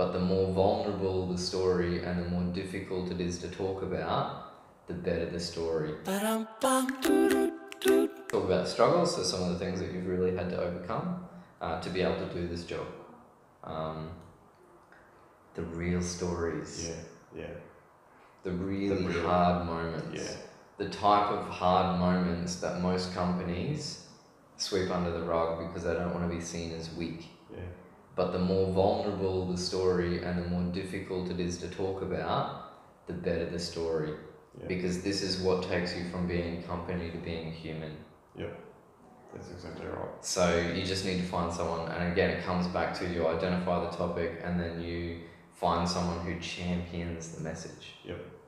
But the more vulnerable the story and the more difficult it is to talk about, the better the story. Talk about struggles, so some of the things that you've really had to overcome uh, to be able to do this job. Um, the real stories, Yeah, yeah, the really real- hard moments, yeah, the type of hard moments that most companies sweep under the rug because they don't want to be seen as weak. But the more vulnerable the story and the more difficult it is to talk about, the better the story. yeah. Because this is what takes you from being a company to being a human. Yep. That's exactly right. So you just need to find someone, and again, it comes back to you identify the topic and then you find someone who champions the message. Yep.